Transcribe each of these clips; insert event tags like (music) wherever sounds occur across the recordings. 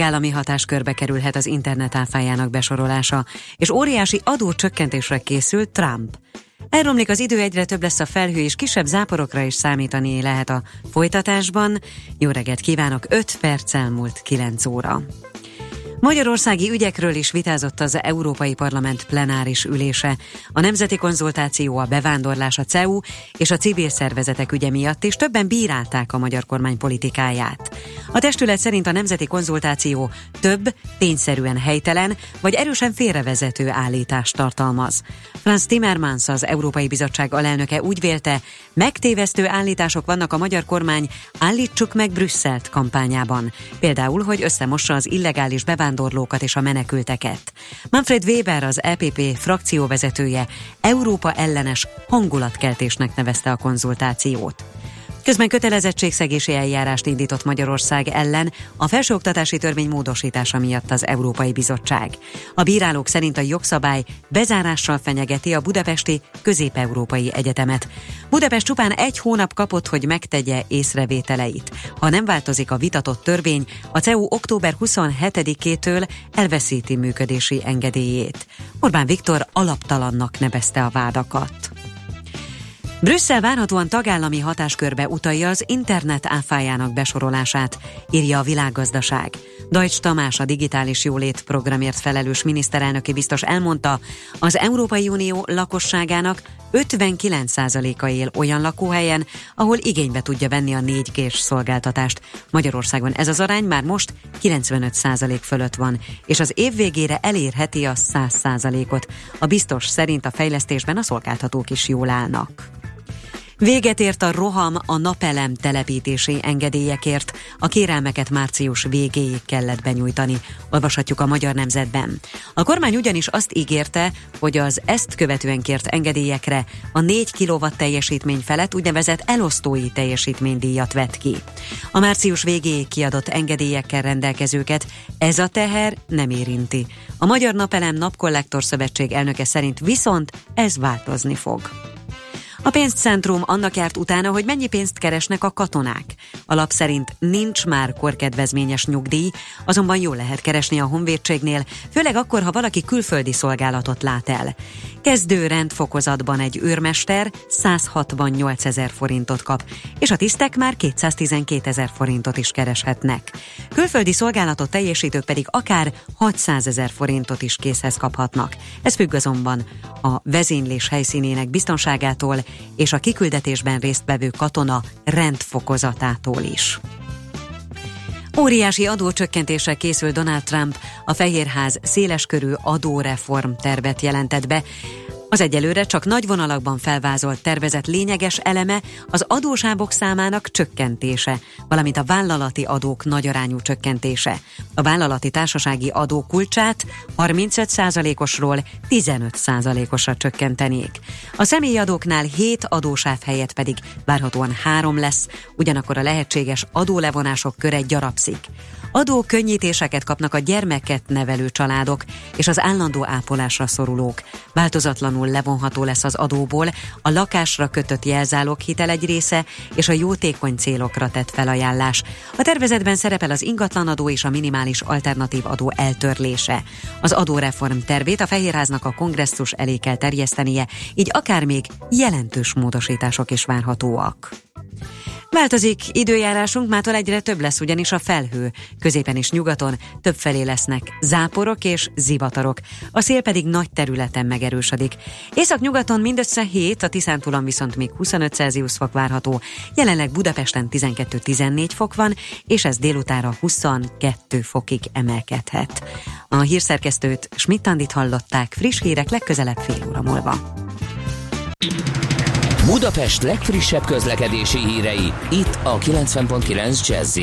állami hatáskörbe kerülhet az internet áfájának besorolása, és óriási adócsökkentésre készül Trump. Elromlik az idő, egyre több lesz a felhő, és kisebb záporokra is számítani lehet a folytatásban. Jó reggelt kívánok, 5 perc elmúlt 9 óra. Magyarországi ügyekről is vitázott az Európai Parlament plenáris ülése. A nemzeti konzultáció, a bevándorlás, a CEU és a civil szervezetek ügye miatt is többen bírálták a magyar kormány politikáját. A testület szerint a nemzeti konzultáció több, tényszerűen helytelen vagy erősen félrevezető állítást tartalmaz. Franz Timmermans, az Európai Bizottság alelnöke úgy vélte, megtévesztő állítások vannak a magyar kormány Állítsuk meg Brüsszelt kampányában. Például, hogy összemossa az illegális bevándorlókat és a menekülteket. Manfred Weber, az EPP frakcióvezetője Európa ellenes hangulatkeltésnek nevezte a konzultációt. Közben kötelezettségszegési eljárást indított Magyarország ellen a felsőoktatási törvény módosítása miatt az Európai Bizottság. A bírálók szerint a jogszabály bezárással fenyegeti a budapesti közép-európai egyetemet. Budapest csupán egy hónap kapott, hogy megtegye észrevételeit. Ha nem változik a vitatott törvény, a CEU október 27-től elveszíti működési engedélyét. Orbán Viktor alaptalannak nevezte a vádakat. Brüsszel várhatóan tagállami hatáskörbe utalja az internet áfájának besorolását, írja a világgazdaság. Dajcs Tamás, a digitális jólét programért felelős miniszterelnöki biztos elmondta, az Európai Unió lakosságának 59%-a él olyan lakóhelyen, ahol igénybe tudja venni a 4 g szolgáltatást. Magyarországon ez az arány már most 95% fölött van, és az év végére elérheti a 100%-ot. A biztos szerint a fejlesztésben a szolgáltatók is jól állnak. Véget ért a roham a napelem telepítési engedélyekért. A kérelmeket március végéig kellett benyújtani, olvashatjuk a Magyar Nemzetben. A kormány ugyanis azt ígérte, hogy az ezt követően kért engedélyekre a 4 kW teljesítmény felett úgynevezett elosztói teljesítménydíjat vett ki. A március végéig kiadott engedélyekkel rendelkezőket ez a teher nem érinti. A Magyar Napelem Napkollektor Szövetség elnöke szerint viszont ez változni fog. A pénzcentrum annak járt utána, hogy mennyi pénzt keresnek a katonák. A lap szerint nincs már korkedvezményes nyugdíj, azonban jól lehet keresni a honvédségnél, főleg akkor, ha valaki külföldi szolgálatot lát el. Kezdő rendfokozatban egy őrmester 168 ezer forintot kap, és a tisztek már 212 ezer forintot is kereshetnek. Külföldi szolgálatot teljesítők pedig akár 600 ezer forintot is készhez kaphatnak. Ez függ azonban a vezénylés helyszínének biztonságától és a kiküldetésben résztvevő katona rendfokozatától is. Óriási adócsökkentésre készül Donald Trump, a Fehérház széleskörű adóreform tervet jelentett be, az egyelőre csak nagy vonalakban felvázolt tervezet lényeges eleme az adósábok számának csökkentése, valamint a vállalati adók nagyarányú csökkentése. A vállalati társasági adó kulcsát 35%-osról 15%-osra csökkentenék. A személyi adóknál 7 adósáv helyett pedig várhatóan 3 lesz, ugyanakkor a lehetséges adólevonások köre gyarapszik. Adó könnyítéseket kapnak a gyermeket nevelő családok és az állandó ápolásra szorulók. Változatlanul levonható lesz az adóból a lakásra kötött jelzálók hitel egy része és a jótékony célokra tett felajánlás. A tervezetben szerepel az ingatlanadó és a minimális alternatív adó eltörlése. Az adóreform tervét a Fehérháznak a kongresszus elé kell terjesztenie, így akár még jelentős módosítások is várhatóak. Változik időjárásunk, mától egyre több lesz ugyanis a felhő. Középen és nyugaton több felé lesznek záporok és zivatarok. A szél pedig nagy területen megerősödik. Észak-nyugaton mindössze 7, a Tiszántúlon viszont még 25 Celsius fok várható. Jelenleg Budapesten 12-14 fok van, és ez délutára 22 fokig emelkedhet. A hírszerkesztőt Schmidt-Andit hallották, friss hírek legközelebb fél óra múlva. Budapest legfrissebb közlekedési hírei, itt a 90.9 jazz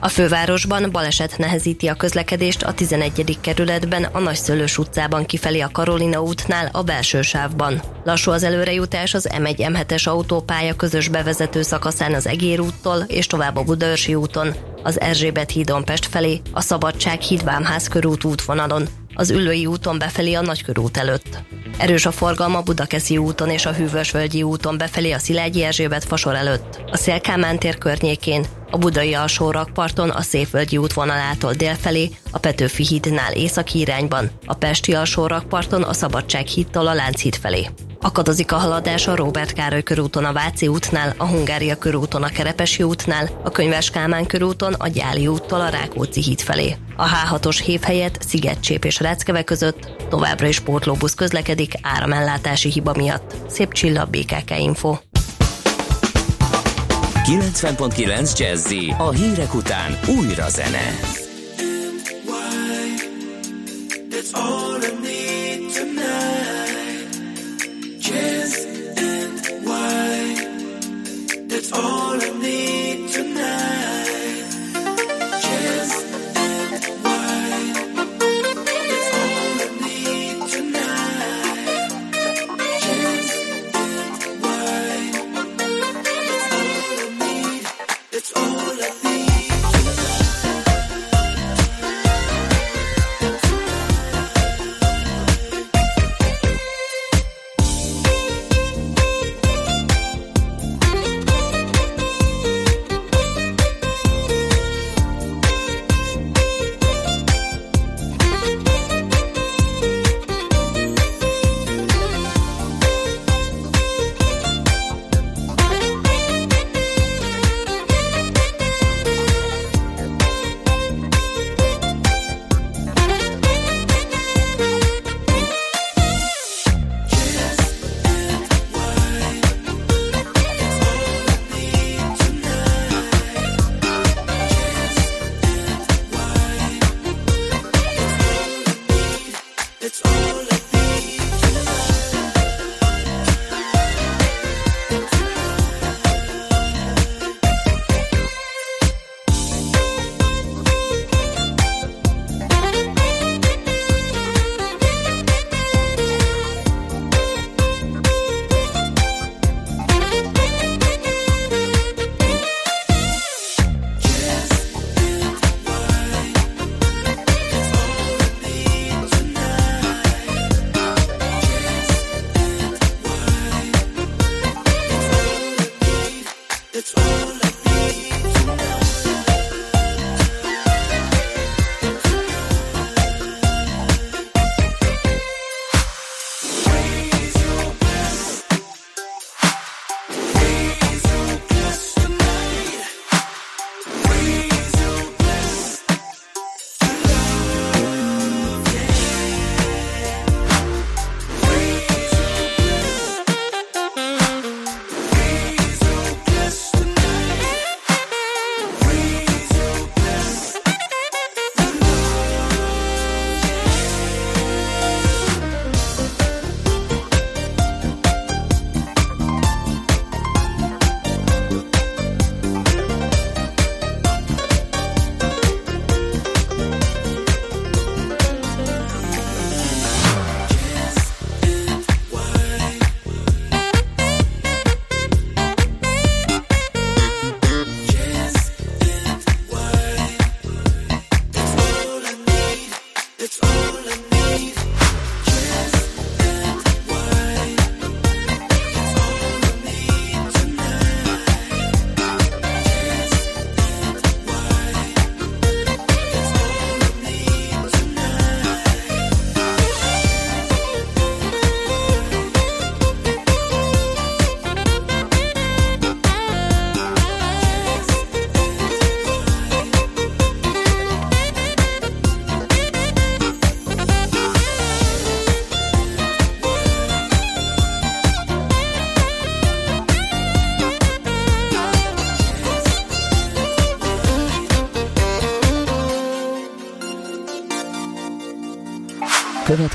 a fővárosban baleset nehezíti a közlekedést a 11. kerületben, a Nagyszülős utcában kifelé a Karolina útnál a belső sávban. Lassú az előrejutás az M1-M7-es autópálya közös bevezető szakaszán az Egér úttól és tovább a Budaörsi úton, az Erzsébet hídon Pest felé, a Szabadság híd Vámház körút útvonalon. Az Üllői úton befelé a Nagykörút előtt. Erős a forgalma Budakeszi úton és a Hűvösvölgyi úton befelé a Szilágyi Erzsébet fasor előtt, a Szélkámán tér környékén, a budai alsó rakparton a Szépvölgyi útvonalától délfelé, a Petőfi hídnál északi irányban, a Pesti alsó rakparton a Szabadság hídtól a Lánchíd felé. Akadozik a haladás a Robert Károly körúton a Váci útnál, a Hungária körúton a Kerepesi útnál, a Könyves Kálmán körúton a Gyáli úttól a Rákóczi híd felé. A H6-os hév helyett Szigetcsép és Reckeve között továbbra is pótlóbusz közlekedik áramellátási hiba miatt. Szép csilla BKK Info. 90.9 Jazzy a hírek után újra zene. all I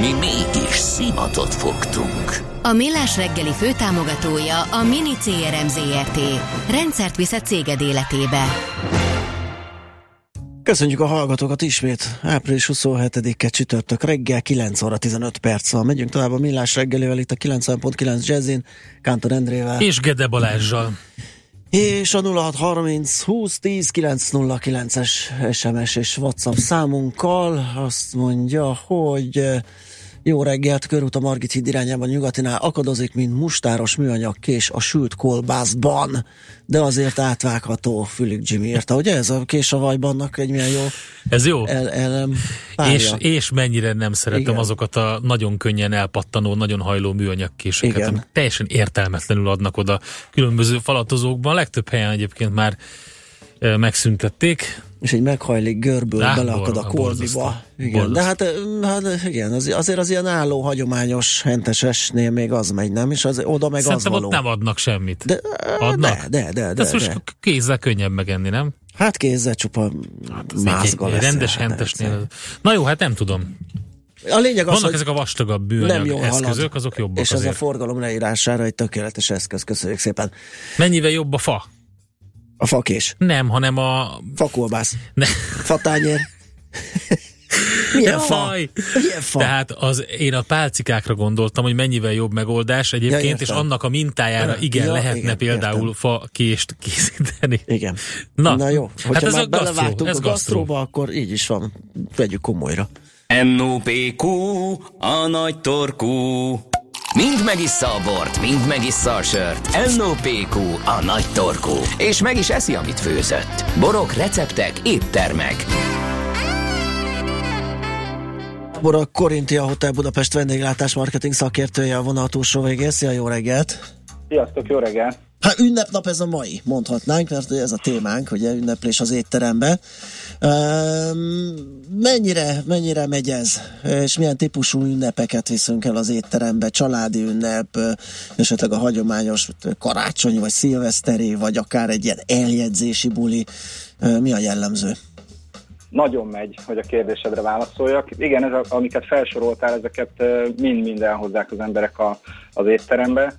Mi mégis szimatot fogtunk. A Millás reggeli főtámogatója a Mini CRM Zrt. Rendszert visz a céged életébe. Köszönjük a hallgatókat ismét. Április 27-e csütörtök reggel 9 óra 15 perccel. Megyünk tovább a Millás reggelivel itt a 90.9 Jazzin, Kántor Endrével. És Gede Balázsjal. És a 0630 20 10 909-es SMS és WhatsApp számunkkal azt mondja, hogy jó reggelt, körút a Margit híd irányában nyugatinál akadozik, mint mustáros műanyag kés a sült kolbászban, de azért átvágható, Fülig Jimmy írta. Ugye ez a kés a vajbannak egy milyen jó Ez jó. el, el, és, és mennyire nem szeretem Igen. azokat a nagyon könnyen elpattanó, nagyon hajló műanyag késeket, Igen. amik teljesen értelmetlenül adnak oda különböző falatozókban. Legtöbb helyen egyébként már megszüntették. és egy meghajlik görből Á, beleakad a kolbiba. borzasztó. Igen, de hát, hát igen, az, azért az ilyen álló, hagyományos hentesesnél még az megy, nem? És az, oda meg Szerintem az való. nem adnak semmit. De, Adnak? de, de, de, De de, most de. kézzel könnyebb megenni, nem? Hát kézzel csupa Hát az mázga egy, lesz. rendes Hát, hentesnél. Na jó, hát nem tudom. A lényeg az, Vannak ezek a vastagabb nem műanyag jól eszközök, halad. azok jobbak És ez a azért. forgalom leírására egy tökéletes eszköz. Köszönjük szépen. Mennyivel jobb a fa? A fakés. Nem, hanem a... Fakolbász. Ne. Fatányér. Milyen fa? Milyen fa? Tehát az, én a pálcikákra gondoltam, hogy mennyivel jobb megoldás egyébként, Ja, és annak a mintájára igen, Ja, lehetne igen, például értem. fa kést készíteni. Igen. Na, Na jó, hogyha hát ez már a gasztró, belevágtunk ez a gasztró. gasztróba, akkor így is van. Vegyük komolyra. NOPQ, a nagy torkú. Mind megissza a bort, mind megissza a sört. NOPQ, a nagy torkú. És meg is eszi, amit főzött. Borok, receptek, éttermek. Bora Korintia Hotel Budapest vendéglátás marketing szakértője a vonal túlsó végén. Szia, jó reggelt! Sziasztok, jó reggel! Hát ünnepnap ez a mai, mondhatnánk, mert ez a témánk, ugye ünneplés az étterembe. Mennyire, mennyire megy ez, és milyen típusú ünnepeket viszünk el az étterembe, családi ünnep, esetleg a hagyományos karácsony, vagy szilveszteri, vagy akár egy ilyen eljegyzési buli, mi a jellemző? Nagyon megy, hogy a kérdésedre válaszoljak. Igen, ez a, amiket felsoroltál, ezeket mind-mind elhozzák az emberek a, az étterembe,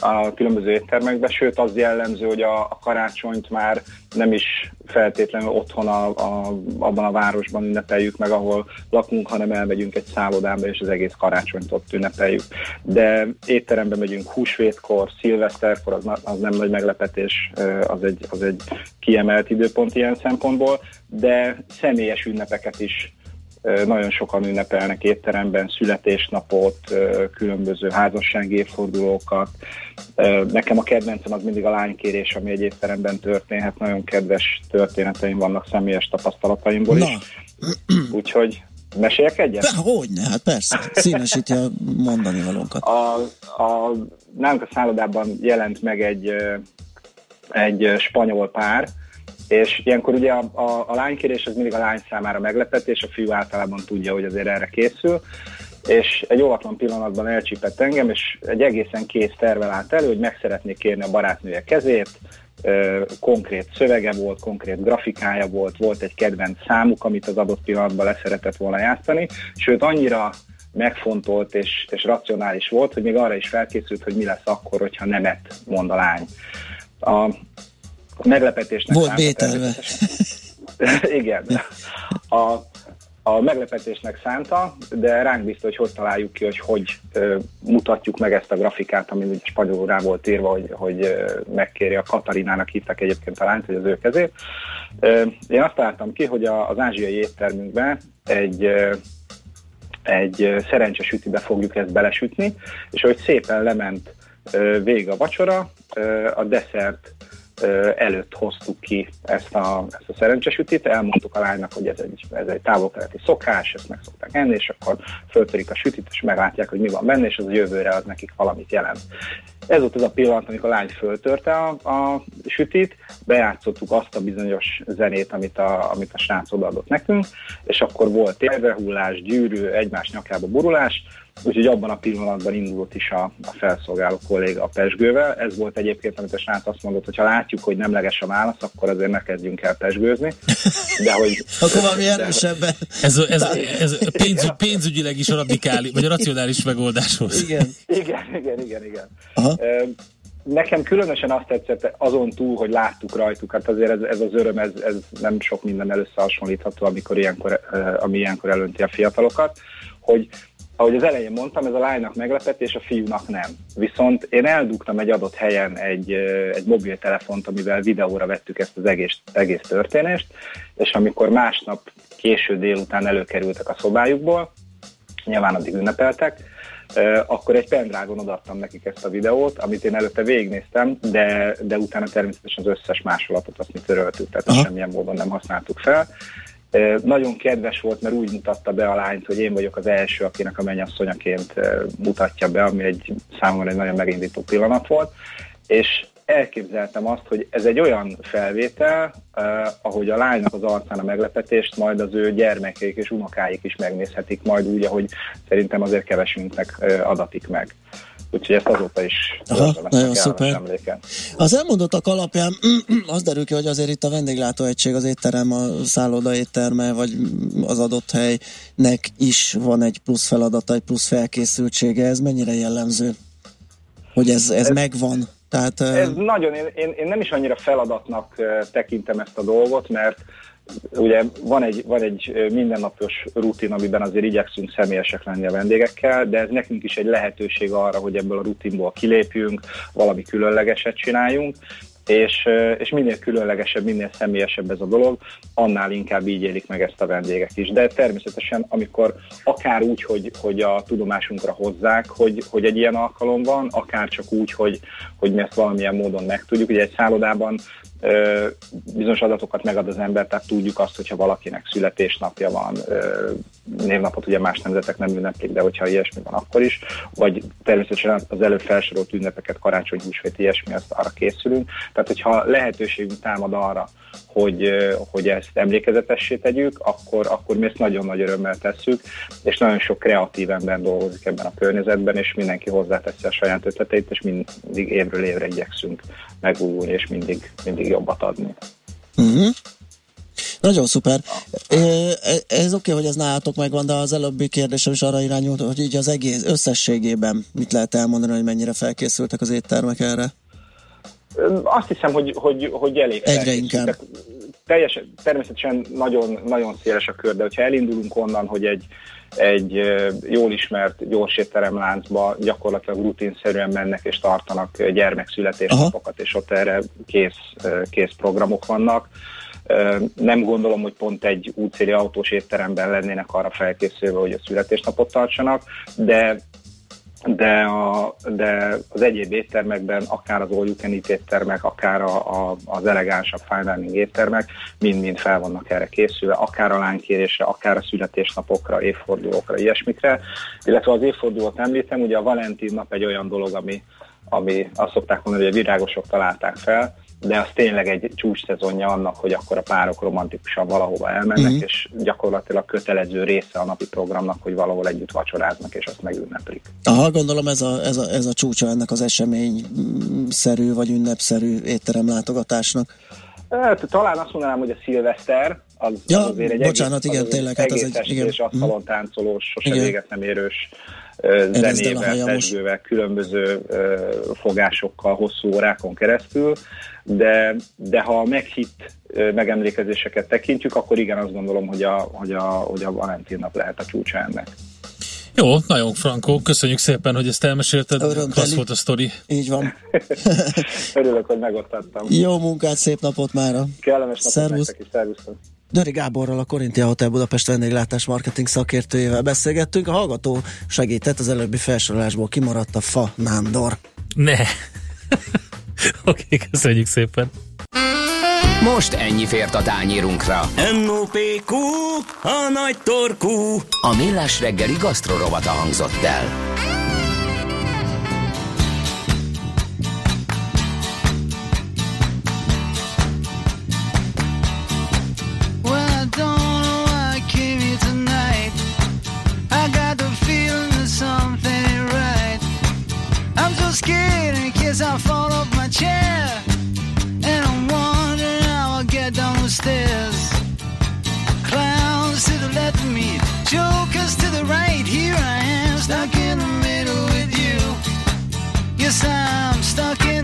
a különböző éttermekbe, sőt az jellemző, hogy a, a karácsonyt már nem is feltétlenül otthon a, a, abban a városban ünnepeljük meg, ahol lakunk, hanem elmegyünk egy szállodába, és az egész karácsonyt ott ünnepeljük. De étterembe megyünk húsvétkor, szilveszterkor, az, az nem nagy meglepetés, az egy, az egy kiemelt időpont ilyen szempontból, de személyes ünnepeket is Nagyon sokan ünnepelnek étteremben születésnapot, különböző házassági évfordulókat. Nekem a kedvencem az mindig a lánykérés, ami egy étteremben történhet. Nagyon kedves történeteim vannak személyes tapasztalataimból is. Na, (clears throat) Úgyhogy meséljek egyet? de hogyne, hát persze, színesíti a mondani valónkat. A, a, nálunk a szállodában jelent meg egy, egy spanyol pár, és ilyenkor ugye a, a, a lánykérés az mindig a lány számára meglepetés, a fiú általában tudja, hogy azért erre készül, és egy óvatlan pillanatban elcsípett engem, és egy egészen kész tervel állt elő, hogy meg szeretnék kérni a barátnője kezét, konkrét szövege volt, konkrét grafikája volt, volt egy kedvenc számuk, amit az adott pillanatban leszeretett volna játszani, sőt annyira megfontolt és, és racionális volt, hogy még arra is felkészült, hogy mi lesz akkor, hogyha nemet mond a lány. A meglepetésnek Volt szánta bételve. (laughs) Igen. A, a meglepetésnek szánta, de ránk bízta, hogy hogy találjuk ki, hogy hogy ö, mutatjuk meg ezt a grafikát, ami ugye spanyolul rá volt írva, hogy, hogy ö, megkéri a Katarinának hívták egyébként a lányt, hogy az ő kezét. Ö, én azt találtam ki, hogy a, az ázsiai éttermünkben egy ö, egy ö, szerencsés ütibe fogjuk ezt belesütni, és hogy szépen lement ö, végig a vacsora, ö, a desszert előtt hoztuk ki ezt a, ezt a szerencsesütit, elmondtuk a lánynak, hogy ez egy, ez egy távol-keleti szokás, ezt meg szokták enni, és akkor föltörik a sütit, és meglátják, hogy mi van benne, és az a jövőre az nekik valamit jelent. Ez volt az a pillanat, amikor a lány föltörte a, a sütit, bejátszottuk azt a bizonyos zenét, amit a, amit a srác odaadott nekünk, és akkor volt térbehullás, gyűrű, egymás nyakába burulás, Úgyhogy abban a pillanatban indult is a, a felszolgáló kolléga a pesgővel. Ez volt egyébként, amit a srác azt mondott, hogy ha látjuk, hogy nemleges a válasz, akkor azért ne kezdjünk el pesgőzni. De hogy... akkor valami erősebben. Ez, ez, ez (laughs) pénzügy, pénzügyileg is a radikális, vagy a racionális megoldáshoz. Igen. Igen, igen, igen, igen. Aha. Nekem különösen azt tetszett azon túl, hogy láttuk rajtuk, hát azért ez, ez az öröm, ez, ez nem sok minden összehasonlítható, amikor ilyenkor, ami ilyenkor elönti a fiatalokat, hogy ahogy az elején mondtam, ez a lánynak meglepetés, a fiúnak nem. Viszont én eldugtam egy adott helyen egy, egy mobiltelefont, amivel videóra vettük ezt az egész, egész történést, és amikor másnap késő délután előkerültek a szobájukból, nyilván addig ünnepeltek, akkor egy pendrágon odaadtam nekik ezt a videót, amit én előtte végignéztem, de, de utána természetesen az összes másolatot azt mi töröltük, tehát Aha. semmilyen módon nem használtuk fel. Nagyon kedves volt, mert úgy mutatta be a lányt, hogy én vagyok az első, akinek a mennyasszonyaként mutatja be, ami egy számomra egy nagyon megindító pillanat volt, és elképzeltem azt, hogy ez egy olyan felvétel, eh, ahogy a lánynak az arcán a meglepetést, majd az ő gyermekeik és unokáik is megnézhetik, majd úgy, ahogy szerintem azért kevesünknek eh, adatik meg. Úgyhogy ezt azóta is Aha, nagyon szuper. Emléken. Az elmondottak alapján (clears throat) az derül ki, hogy azért itt a vendéglátóegység, az étterem, a szálloda étterme, vagy az adott helynek is van egy plusz feladata, egy plusz felkészültsége. Ez mennyire jellemző? Hogy ez, ez, ez megvan? Tehát, ez uh... nagyon, én, én, én nem is annyira feladatnak tekintem ezt a dolgot, mert ugye van egy, van egy mindennapos rutin, amiben azért igyekszünk személyesek lenni a vendégekkel, de ez nekünk is egy lehetőség arra, hogy ebből a rutinból kilépjünk, valami különlegeset csináljunk, és, és minél különlegesebb, minél személyesebb ez a dolog, annál inkább így élik meg ezt a vendégek is. De természetesen, amikor akár úgy, hogy, hogy a tudomásunkra hozzák, hogy, hogy egy ilyen alkalom van, akár csak úgy, hogy, hogy mi ezt valamilyen módon megtudjuk. Ugye egy szállodában bizonyos adatokat megad az ember, tehát tudjuk azt, hogyha valakinek születésnapja van, névnapot ugye más nemzetek nem ünneplik, de hogyha ilyesmi van, akkor is, vagy természetesen az előbb felsorolt ünnepeket, karácsony, húsvét, ilyesmi, azt arra készülünk. Tehát, hogyha lehetőségünk támad arra, hogy, hogy ezt emlékezetessé tegyük, akkor, akkor mi ezt nagyon nagy örömmel tesszük, és nagyon sok kreatív ember dolgozik ebben a környezetben, és mindenki hozzáteszi a saját ötleteit, és mindig évről évre igyekszünk megújulni, és mindig, mindig jobbat adni. Uh-huh. Nagyon szuper. Ez oké, okay, hogy ez nálatok megvan, de az előbbi kérdésem is arra irányult, hogy így az egész összességében mit lehet elmondani, hogy mennyire felkészültek az éttermek erre? Azt hiszem, hogy, hogy, hogy elég Egyre inkább. Teljes, természetesen nagyon, nagyon széles a kör, de hogyha elindulunk onnan, hogy egy, egy jól ismert gyors étteremláncba gyakorlatilag rutinszerűen mennek és tartanak gyermekszületésnapokat, és ott erre kész, kész programok vannak. Nem gondolom, hogy pont egy útszéli autós étteremben lennének arra felkészülve, hogy a születésnapot tartsanak, de de, a, de az egyéb éttermekben, akár az eat éttermek, akár a, a, az elegánsabb fine dining éttermek mind-mind fel vannak erre készülve, akár a lánykérésre, akár a születésnapokra, évfordulókra, ilyesmikre. Illetve az évfordulót említem, ugye a Valentin nap egy olyan dolog, ami, ami azt szokták mondani, hogy a virágosok találták fel, de az tényleg egy csúcs szezonja annak, hogy akkor a párok romantikusan valahova elmennek, uh-huh. és gyakorlatilag kötelező része a napi programnak, hogy valahol együtt vacsoráznak, és azt megünneplik. Aha, gondolom ez a, ez a, ez a csúcsa ennek az eseményszerű vagy ünnepszerű étterem látogatásnak. Hát, talán azt mondanám, hogy a szilveszter, az, ja, az azért egy bocsánat, egész, igen, tényleg, hát az egy, igen. asztalon táncolós, sose igen. véget nem érős zenével, fesgővel, különböző fogásokkal, hosszú órákon keresztül, de, de ha a meghitt megemlékezéseket tekintjük, akkor igen, azt gondolom, hogy a, hogy a, hogy a Valentin nap lehet a csúcsa ennek. Jó, nagyon Frankó, köszönjük szépen, hogy ezt elmesélted. Klassz volt a sztori. Így van. (laughs) Örülök, hogy megosztottam. Jó munkát, szép napot mára. Kellemes napot Szervusz. nektek is, szervusztok. Döri Gáborral, a Korintia Hotel Budapest vendéglátás marketing szakértőjével beszélgettünk. A hallgató segített, az előbbi felsorolásból kimaradt a Fa Nándor. Ne! (laughs) Oké, okay, köszönjük szépen. Most ennyi fért a tányírunkra. M.O.P.Q. A nagy torkú. A millás reggeli gasztrorovata hangzott el. Cause I'm stuck in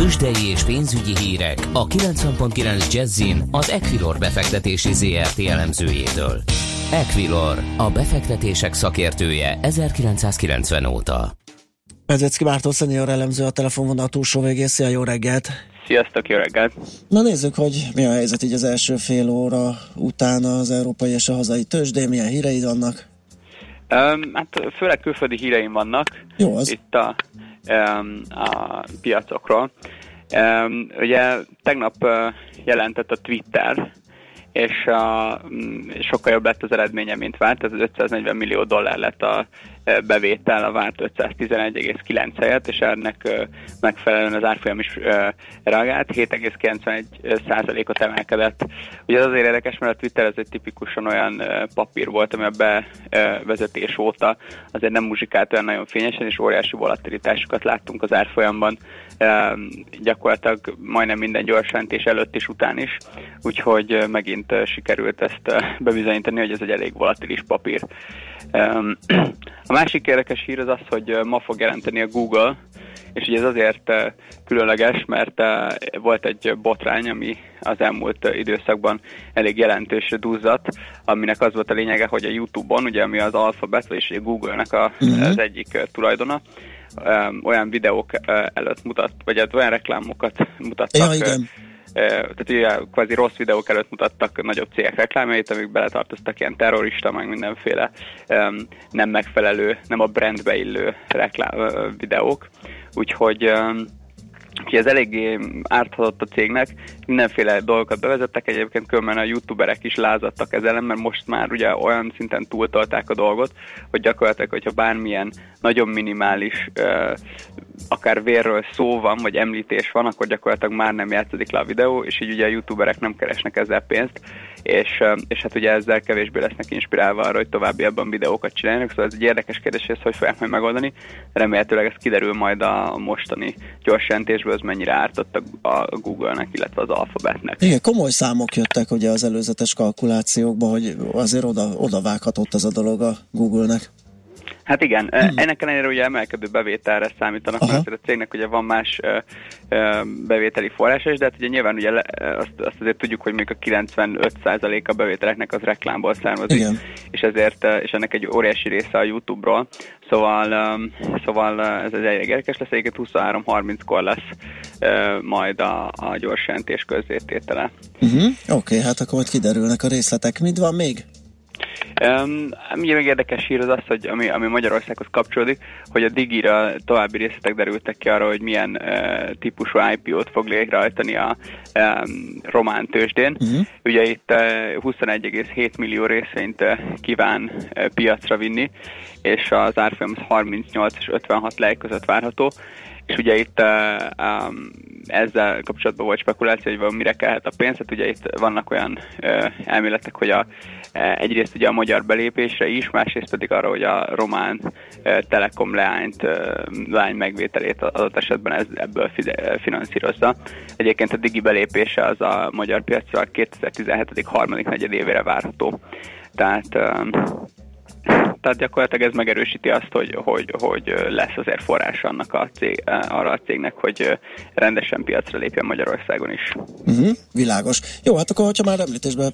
Tőzsdei és pénzügyi hírek a 90.9 Jazzin az Equilor befektetési ZRT elemzőjétől. Equilor, a befektetések szakértője 1990 óta. Edzecki Mártó szenior elemző a telefonvonal túlsó végén. Szia, jó reggelt! Sziasztok, jó reggelt! Na nézzük, hogy mi a helyzet így az első fél óra után az európai és a hazai tőzsdén, milyen híreid vannak? Um, hát főleg külföldi híreim vannak. Jó az. Itt a, a piacokról. Ugye tegnap jelentett a Twitter, és a, sokkal jobb lett az eredménye, mint várt, ez 540 millió dollár lett a bevétel a várt 511,9 helyet, és ennek megfelelően az árfolyam is reagált, 7,91% ot emelkedett. Ugye ez azért érdekes, mert a Twitter ez egy tipikusan olyan papír volt, ami a bevezetés óta azért nem muzsikált olyan nagyon fényesen, és óriási volatilitásokat láttunk az árfolyamban, gyakorlatilag majdnem minden gyorsjelentés előtt és után is, úgyhogy megint sikerült ezt bebizonyítani, hogy ez egy elég volatilis papír. (clears throat) A másik érdekes hír az az, hogy ma fog jelenteni a Google, és ugye ez azért különleges, mert volt egy botrány, ami az elmúlt időszakban elég jelentős dúzzat, aminek az volt a lényege, hogy a YouTube-on, ugye ami az Alphabet, vagyis a Google-nek a, uh-huh. az egyik tulajdona, olyan videók előtt mutat, vagy hát olyan reklámokat (laughs) mutattak. Ja, igen tehát ugye kvázi rossz videók előtt mutattak nagyobb cégek reklámjait, amik beletartoztak ilyen terrorista, meg mindenféle um, nem megfelelő, nem a brandbe illő reklám, uh, videók. Úgyhogy um, Úgyhogy ez eléggé árthatott a cégnek, mindenféle dolgokat bevezettek, egyébként különben a youtuberek is lázadtak ezzel, mert most már ugye olyan szinten túltolták a dolgot, hogy gyakorlatilag, hogyha bármilyen nagyon minimális, akár vérről szó van, vagy említés van, akkor gyakorlatilag már nem játszik le a videó, és így ugye a youtuberek nem keresnek ezzel pénzt, és, és hát ugye ezzel kevésbé lesznek inspirálva arra, hogy továbbiabban videókat csináljanak, szóval ez egy érdekes kérdés, hogy ezt hogy fogják majd megoldani. Remélhetőleg ez kiderül majd a mostani gyors jelentésből, az mennyire ártott a Google-nek, illetve az Alphabetnek. Igen, komoly számok jöttek ugye az előzetes kalkulációkban, hogy azért oda, oda vághatott ez a dolog a Google-nek. Hát igen, hmm. ennek ellenére ugye emelkedő bevételre számítanak, Aha. mert a cégnek ugye van más ö, ö, bevételi forrása is, de hát ugye nyilván ugye azt, azt azért tudjuk, hogy még a 95% a bevételeknek az reklámból származik, igen. és ezért, és ennek egy óriási része a YouTube-ról, szóval, um, szóval ez egy elég érdekes lesz, egyébként 23-30-kor lesz uh, majd a, a gyors jelentés közzététele. Uh-huh. Oké, okay, hát akkor majd kiderülnek a részletek. Mit van még? Um, ami még érdekes hír az az, hogy ami, ami Magyarországhoz kapcsolódik, hogy a Digira további részletek derültek ki arra, hogy milyen uh, típusú IPO-t fog létrehajtani a um, román tőzsdén. Uh-huh. Ugye itt uh, 21,7 millió részvényt uh, kíván uh, piacra vinni, és az árfolyam 38 és 56 lej között várható és ugye itt uh, um, ezzel kapcsolatban volt spekuláció, hogy mire kellhet a pénz, hát ugye itt vannak olyan uh, elméletek, hogy a, egyrészt ugye a magyar belépésre is, másrészt pedig arra, hogy a román uh, telekom leányt, uh, leány megvételét adott esetben ez, ebből fide, finanszírozza. Egyébként a digi belépése az a magyar piacra 2017. harmadik negyed évére várható. Tehát tehát gyakorlatilag ez megerősíti azt, hogy, hogy, hogy lesz azért forrás annak a cég, arra a cégnek, hogy rendesen piacra lépjen Magyarországon is. Uh-huh, világos. Jó, hát akkor, hogyha már említésbe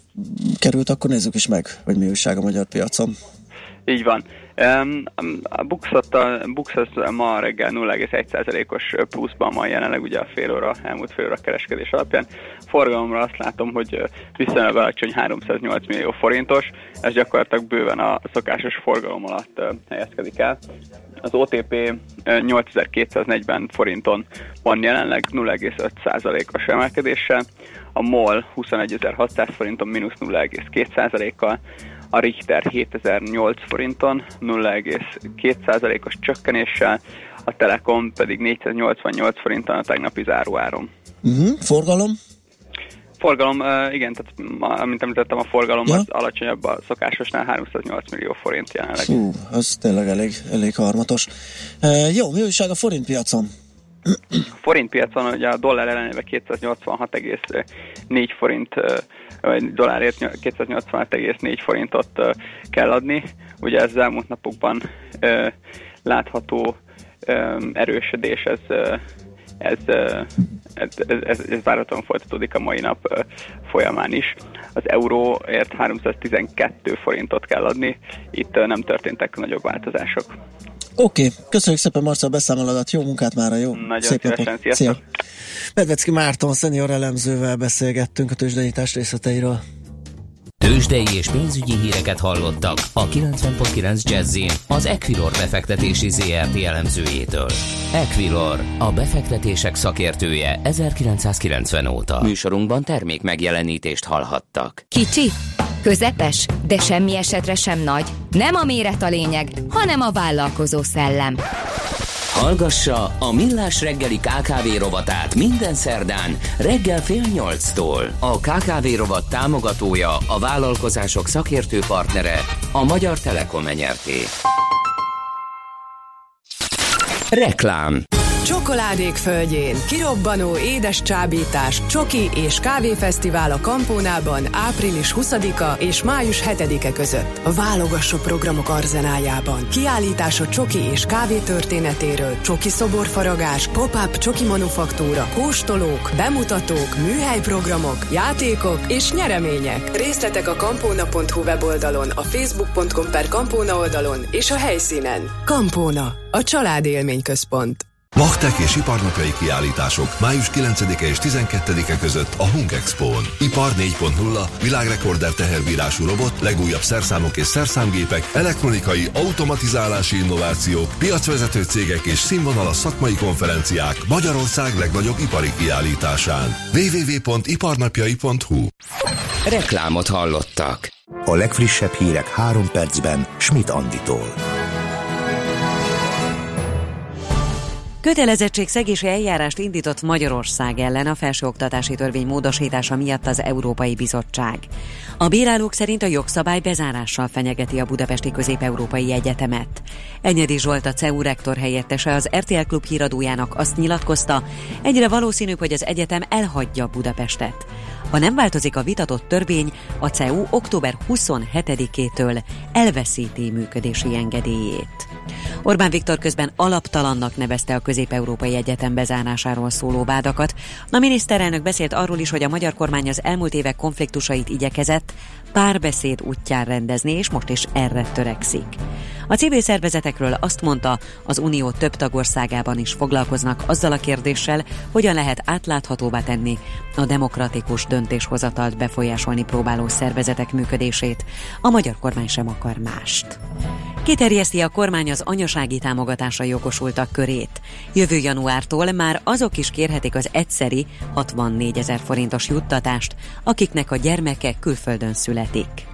került, akkor nézzük is meg, hogy mi újság a magyar piacon. Így van. A Bux az ma reggel 0,1%-os pluszban van jelenleg ugye a fél óra, elmúlt fél óra kereskedés alapján. Forgalomra azt látom, hogy viszonylag alacsony 308 millió forintos, ez gyakorlatilag bőven a szokásos forgalom alatt helyezkedik el. Az OTP 8240 forinton van jelenleg 0,5%-os emelkedéssel, a MOL 21600 forinton mínusz 0,2%-kal, a Richter 7008 forinton 0,2%-os csökkenéssel, a Telekom pedig 488 forinton a tegnapi záróáron. Uh-huh. Forgalom? Forgalom, igen, tehát amint említettem, a forgalom ja. az alacsonyabb a szokásosnál, 308 millió forint jelenleg. Hú, az tényleg elég, elég harmatos. Uh, jó, mi újság a forint piacon? A forint piacon ugye a dollár ellenében 286,4 forint vagy dollárért 286,4 forintot kell adni. Ugye ez az elmúlt napokban látható erősödés, ez ez, ez, ez, ez várhatóan folytatódik a mai nap folyamán is. Az euróért 312 forintot kell adni, itt nem történtek nagyobb változások. Oké, okay. köszönjük szépen Marcel a beszámolódat, jó munkát már, jó? Nagyon Szép szívesen, Szia. Medvecki Márton, szenior elemzővel beszélgettünk a tőzsdenyítás részleteiről. Tőzsdei és pénzügyi híreket hallottak a 90.9 jazz az Equilor befektetési ZRT elemzőjétől. Equilor, a befektetések szakértője 1990 óta. Műsorunkban termék megjelenítést hallhattak. Kicsi, közepes, de semmi esetre sem nagy. Nem a méret a lényeg, hanem a vállalkozó szellem. Hallgassa a Millás reggeli KKV rovatát minden szerdán reggel fél nyolctól. A KKV rovat támogatója, a vállalkozások szakértő partnere, a Magyar Telekom enyerté. Reklám Csokoládék földjén kirobbanó édes csábítás, csoki és kávéfesztivál a Kampónában április 20-a és május 7-e között. A válogassó programok arzenájában. Kiállítás a csoki és kávé történetéről, csoki szoborfaragás, pop-up csoki manufaktúra, kóstolók, bemutatók, műhelyprogramok, játékok és nyeremények. Részletek a kampóna.hu weboldalon, a facebook.com per kampóna oldalon és a helyszínen. Kampóna, a családélmény Machtek és iparnapjai kiállítások május 9-e és 12-e között a Hunk Expo-n. Ipar 4.0, világrekorder teherbírású robot, legújabb szerszámok és szerszámgépek, elektronikai, automatizálási innováció, piacvezető cégek és színvonalas szakmai konferenciák Magyarország legnagyobb ipari kiállításán. www.iparnapjai.hu Reklámot hallottak. A legfrissebb hírek három percben Schmidt Anditól. Kötelezettségszegési eljárást indított Magyarország ellen a felsőoktatási törvény módosítása miatt az Európai Bizottság. A bírálók szerint a jogszabály bezárással fenyegeti a Budapesti Közép-Európai Egyetemet. Enyedi Zsolt a CEU rektor helyettese az RTL Klub híradójának azt nyilatkozta, egyre valószínűbb, hogy az egyetem elhagyja Budapestet. Ha nem változik a vitatott törvény, a CEU október 27-től elveszíti működési engedélyét. Orbán Viktor közben alaptalannak nevezte a Közép-Európai Egyetem bezárásáról szóló vádakat. A miniszterelnök beszélt arról is, hogy a magyar kormány az elmúlt évek konfliktusait igyekezett párbeszéd útján rendezni, és most is erre törekszik. A civil szervezetekről azt mondta, az Unió több tagországában is foglalkoznak azzal a kérdéssel, hogyan lehet átláthatóvá tenni a demokratikus döntéshozatalt befolyásolni próbáló szervezetek működését. A magyar kormány sem akar mást. Kiterjeszti a kormány az anyasági támogatásra jogosultak körét. Jövő januártól már azok is kérhetik az egyszeri 64 ezer forintos juttatást, akiknek a gyermeke külföldön születik.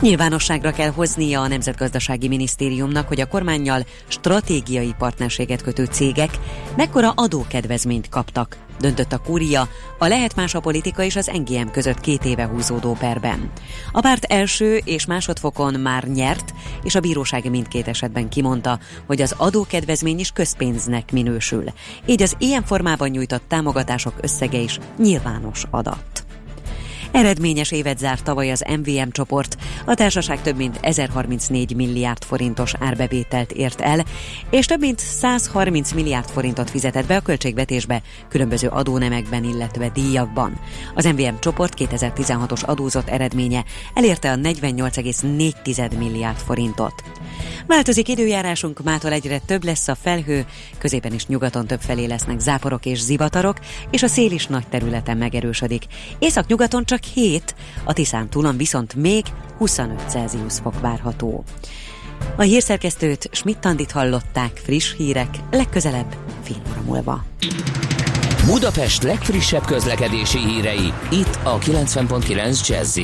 Nyilvánosságra kell hoznia a Nemzetgazdasági Minisztériumnak, hogy a kormányjal stratégiai partnerséget kötő cégek mekkora adókedvezményt kaptak, döntött a kúria a Lehet Más a Politika és az NGM között két éve húzódó perben. A párt első és másodfokon már nyert, és a bíróság mindkét esetben kimondta, hogy az adókedvezmény is közpénznek minősül. Így az ilyen formában nyújtott támogatások összege is nyilvános adat. Eredményes évet zárt tavaly az MVM csoport. A társaság több mint 1034 milliárd forintos árbevételt ért el, és több mint 130 milliárd forintot fizetett be a költségvetésbe különböző adónemekben, illetve díjakban. Az MVM csoport 2016-os adózott eredménye elérte a 48,4 milliárd forintot. Változik időjárásunk, mától egyre több lesz a felhő, középen is nyugaton több felé lesznek záporok és zivatarok, és a szél is nagy területen megerősödik. Észak-nyugaton csak 7, a Tiszán túlon viszont még 25 Celsius fok várható. A hírszerkesztőt Schmidt-Tandit hallották, friss hírek, legközelebb fél óra múlva. Budapest legfrissebb közlekedési hírei, itt a 90.9 jazz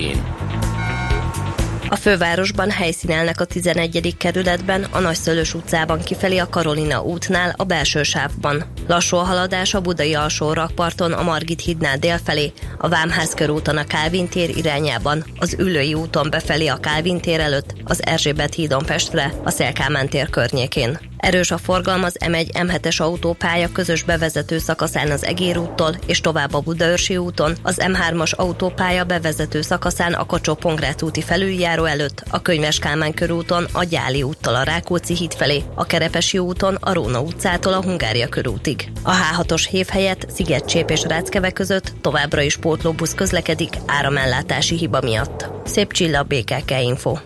a fővárosban helyszínelnek a 11. kerületben, a Nagyszölös utcában kifelé a Karolina útnál, a belső sávban. Lassú a haladás a budai alsó rakparton, a Margit hídnál délfelé, a Vámház körúton a Kálvin tér irányában, az Ülői úton befelé a Kálvin tér előtt, az Erzsébet hídon Pestre, a Szélkámán tér környékén. Erős a forgalom az M1 M7-es autópálya közös bevezető szakaszán az Egér úttól és tovább a Budaörsi úton, az M3-as autópálya bevezető szakaszán a kacsó pongrát úti felüljáró előtt, a Könyves Kálmán körúton a Gyáli úttal a Rákóczi híd felé, a Kerepesi úton a Róna utcától a Hungária körútig. A H6-os hév helyett Szigetcsép és Ráckeve között továbbra is pótlóbusz közlekedik áramellátási hiba miatt. Szép csilla BKK Info.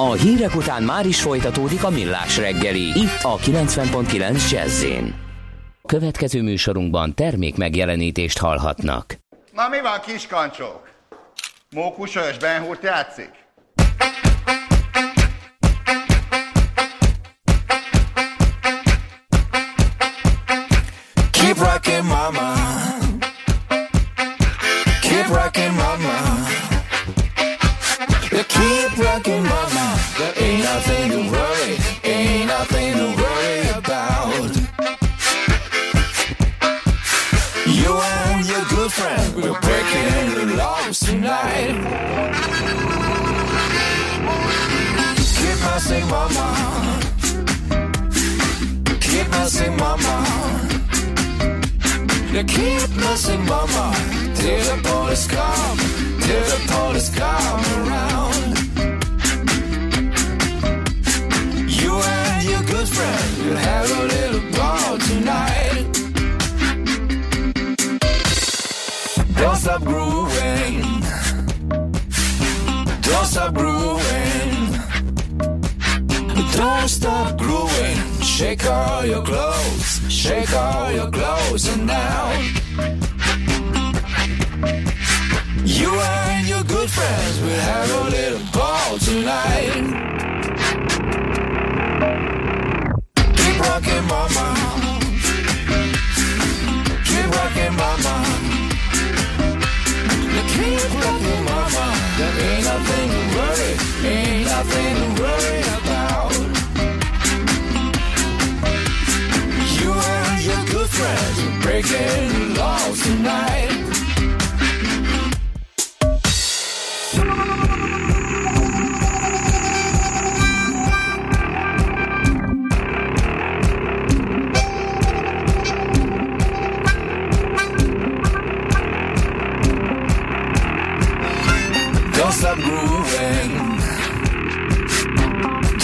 A hírek után már is folytatódik a millás reggeli. Itt a 90.9 jazz Következő műsorunkban termék megjelenítést hallhatnak. Na mi van kiskancsók? Mókusös Benhurt játszik? Keep rocking mama nothing to worry Ain't nothing to worry about. You and your good friend We're breaking the laws tonight. Keep messing mama Keep messing mama You keep messing mama Till the police come Till the police come around Shake all your clothes. Shake all your clothes. And now You and your good friends will have a little ball tonight. Keep rocking mama. Keep rocking mama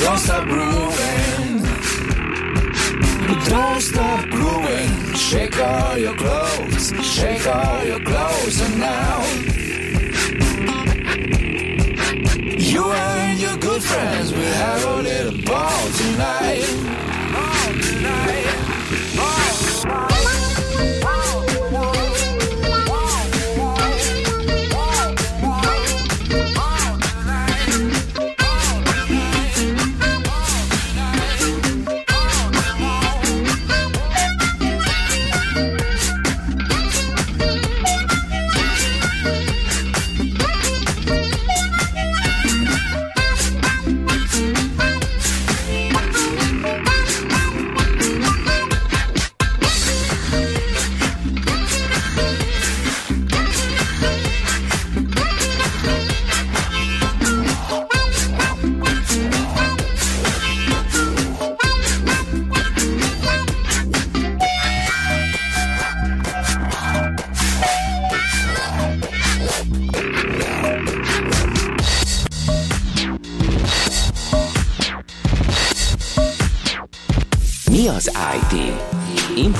Don't stop grooving. Don't stop grooving. Shake all your clothes. Shake all your clothes and now. You and your good friends will have a little ball tonight. Ball tonight. Mi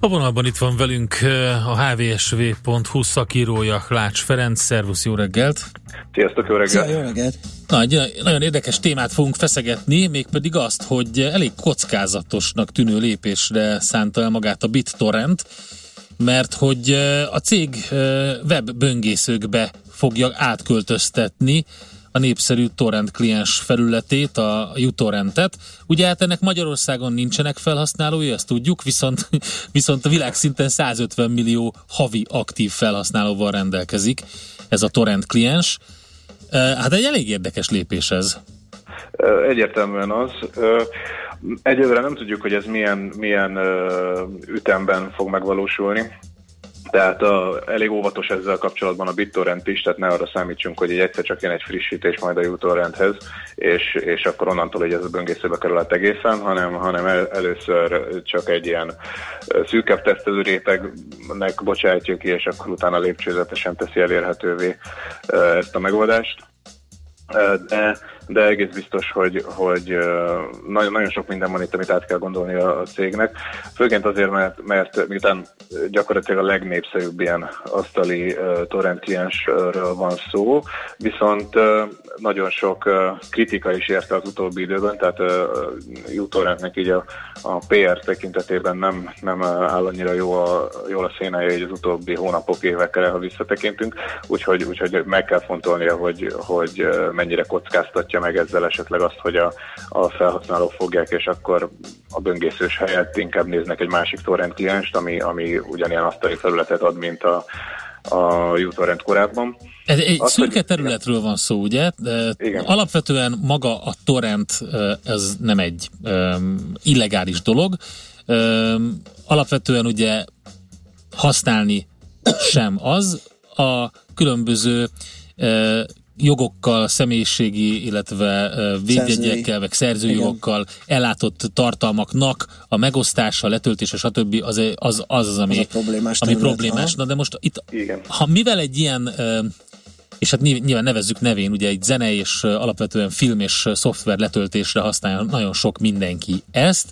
A vonalban itt van velünk a hvsv.hu szakírója Lács Ferenc. Szervusz, jó reggelt! Sziasztok, jó reggelt! Szia, jó reggelt! Na, egy nagyon érdekes témát fogunk feszegetni, mégpedig azt, hogy elég kockázatosnak tűnő lépésre szánta el magát a BitTorrent, mert hogy a cég eh, web böngészőkbe fogja átköltöztetni a népszerű torrent kliens felületét, a uTorrentet. Ugye hát ennek Magyarországon nincsenek felhasználói, ezt tudjuk, viszont, (laughs) viszont a világ szinten 150 millió havi aktív felhasználóval rendelkezik ez a torrent kliens. Hát egy elég érdekes lépés ez. Egyértelműen az. Egyelőre nem tudjuk, hogy ez milyen, milyen ütemben fog megvalósulni. Tehát a, elég óvatos ezzel kapcsolatban a BitTorrent is, tehát ne arra számítsunk, hogy egy egyszer csak jön egy frissítés majd a uTorrenthez, és, és akkor onnantól, hogy ez a böngészőbe kerülhet egészen, hanem, hanem el, először csak egy ilyen szűkebb tesztelő rétegnek bocsátjuk ki, és akkor utána lépcsőzetesen teszi elérhetővé ezt a megoldást. De de egész biztos, hogy, hogy nagyon, nagyon sok minden van itt, amit át kell gondolni a, a cégnek. Főként azért, mert, mert miután gyakorlatilag a legnépszerűbb ilyen asztali uh, torrent van szó, viszont uh, nagyon sok uh, kritika is érte az utóbbi időben, tehát uh, uTorrentnek így a, a PR tekintetében nem, nem áll annyira jó a, jól a szénája így az utóbbi hónapok, évekre, ha visszatekintünk, úgyhogy, úgyhogy meg kell fontolnia, hogy, hogy mennyire kockáztatja oldhatja meg ezzel esetleg azt, hogy a, a felhasználók fogják, és akkor a böngészős helyett inkább néznek egy másik torrent klienst, ami, ami ugyanilyen asztali felületet ad, mint a, a uTorrent korábban. Ez egy Azt, szürke hogy... területről van szó, ugye? De Igen. Alapvetően maga a torrent ez nem egy um, illegális dolog. Um, alapvetően ugye használni sem az. A különböző uh, jogokkal, személyiségi, illetve védjegyekkel, meg szerzőjogokkal ellátott tartalmaknak a megosztása, letöltése, stb. az az, az, az ami, az problémás, ami problémás. Na de most itt, Igen. ha mivel egy ilyen és hát nyilván nevezzük nevén, ugye egy zene és alapvetően film és szoftver letöltésre használja nagyon sok mindenki ezt,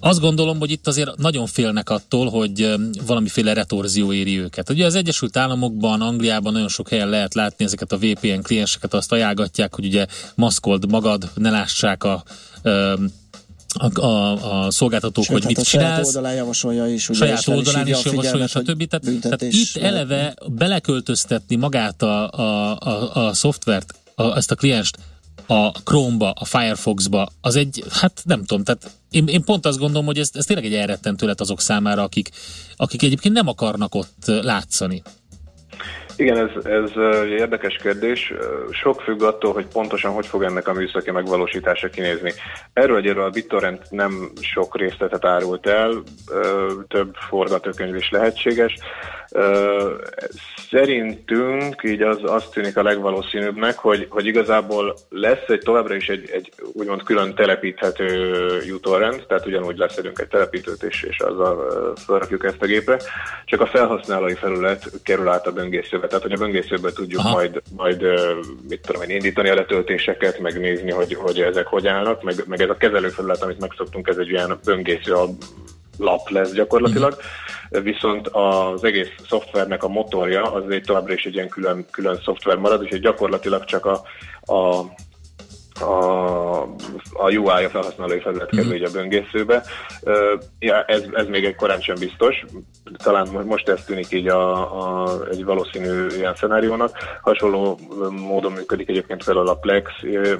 azt gondolom, hogy itt azért nagyon félnek attól, hogy valamiféle retorzió éri őket. Ugye az Egyesült Államokban, Angliában nagyon sok helyen lehet látni ezeket a VPN klienseket, azt ajánlgatják, hogy ugye maszkold magad, ne lássák a a, a, a szolgáltatók, Sőt, hogy hát mit csinálsz. Saját oldalán javasolja is. Ugye, saját oldalán is javasolja, stb. Tehát, tehát itt eleve beleköltöztetni magát a, a, a, a szoftvert, a, ezt a klienst a Chrome-ba, a Firefox-ba, az egy, hát nem tudom, tehát én, én pont azt gondolom, hogy ez, ez tényleg egy elrettentő lett azok számára, akik, akik egyébként nem akarnak ott látszani. Igen, ez, ez érdekes kérdés. Sok függ attól, hogy pontosan hogy fog ennek a műszaki megvalósítása kinézni. Erről egyről a BitTorrent nem sok részletet árult el, több forgatókönyv is lehetséges. Szerintünk így az, azt tűnik a legvalószínűbbnek, hogy, hogy igazából lesz egy továbbra is egy, egy úgymond külön telepíthető uTorrent, tehát ugyanúgy leszedünk egy telepítőt és, és azzal felrakjuk ezt a gépre, csak a felhasználói felület kerül át a böngészőbe, tehát hogy a böngészőbe tudjuk Aha. majd, majd mit tudom én, indítani a letöltéseket, megnézni, hogy, hogy ezek hogy állnak, meg, meg ez a kezelőfelület, amit megszoktunk, ez egy ilyen böngésző lap lesz gyakorlatilag, viszont az egész szoftvernek a motorja az egy továbbra is egy ilyen külön, külön szoftver marad, és gyakorlatilag csak a, a a, a UI, a felhasználói felület kerül mm. a böngészőbe. Ja, ez, ez még egy korán sem biztos. Talán most ez tűnik így a, a, egy valószínű ilyen szenáriónak. Hasonló módon működik egyébként fel a Plex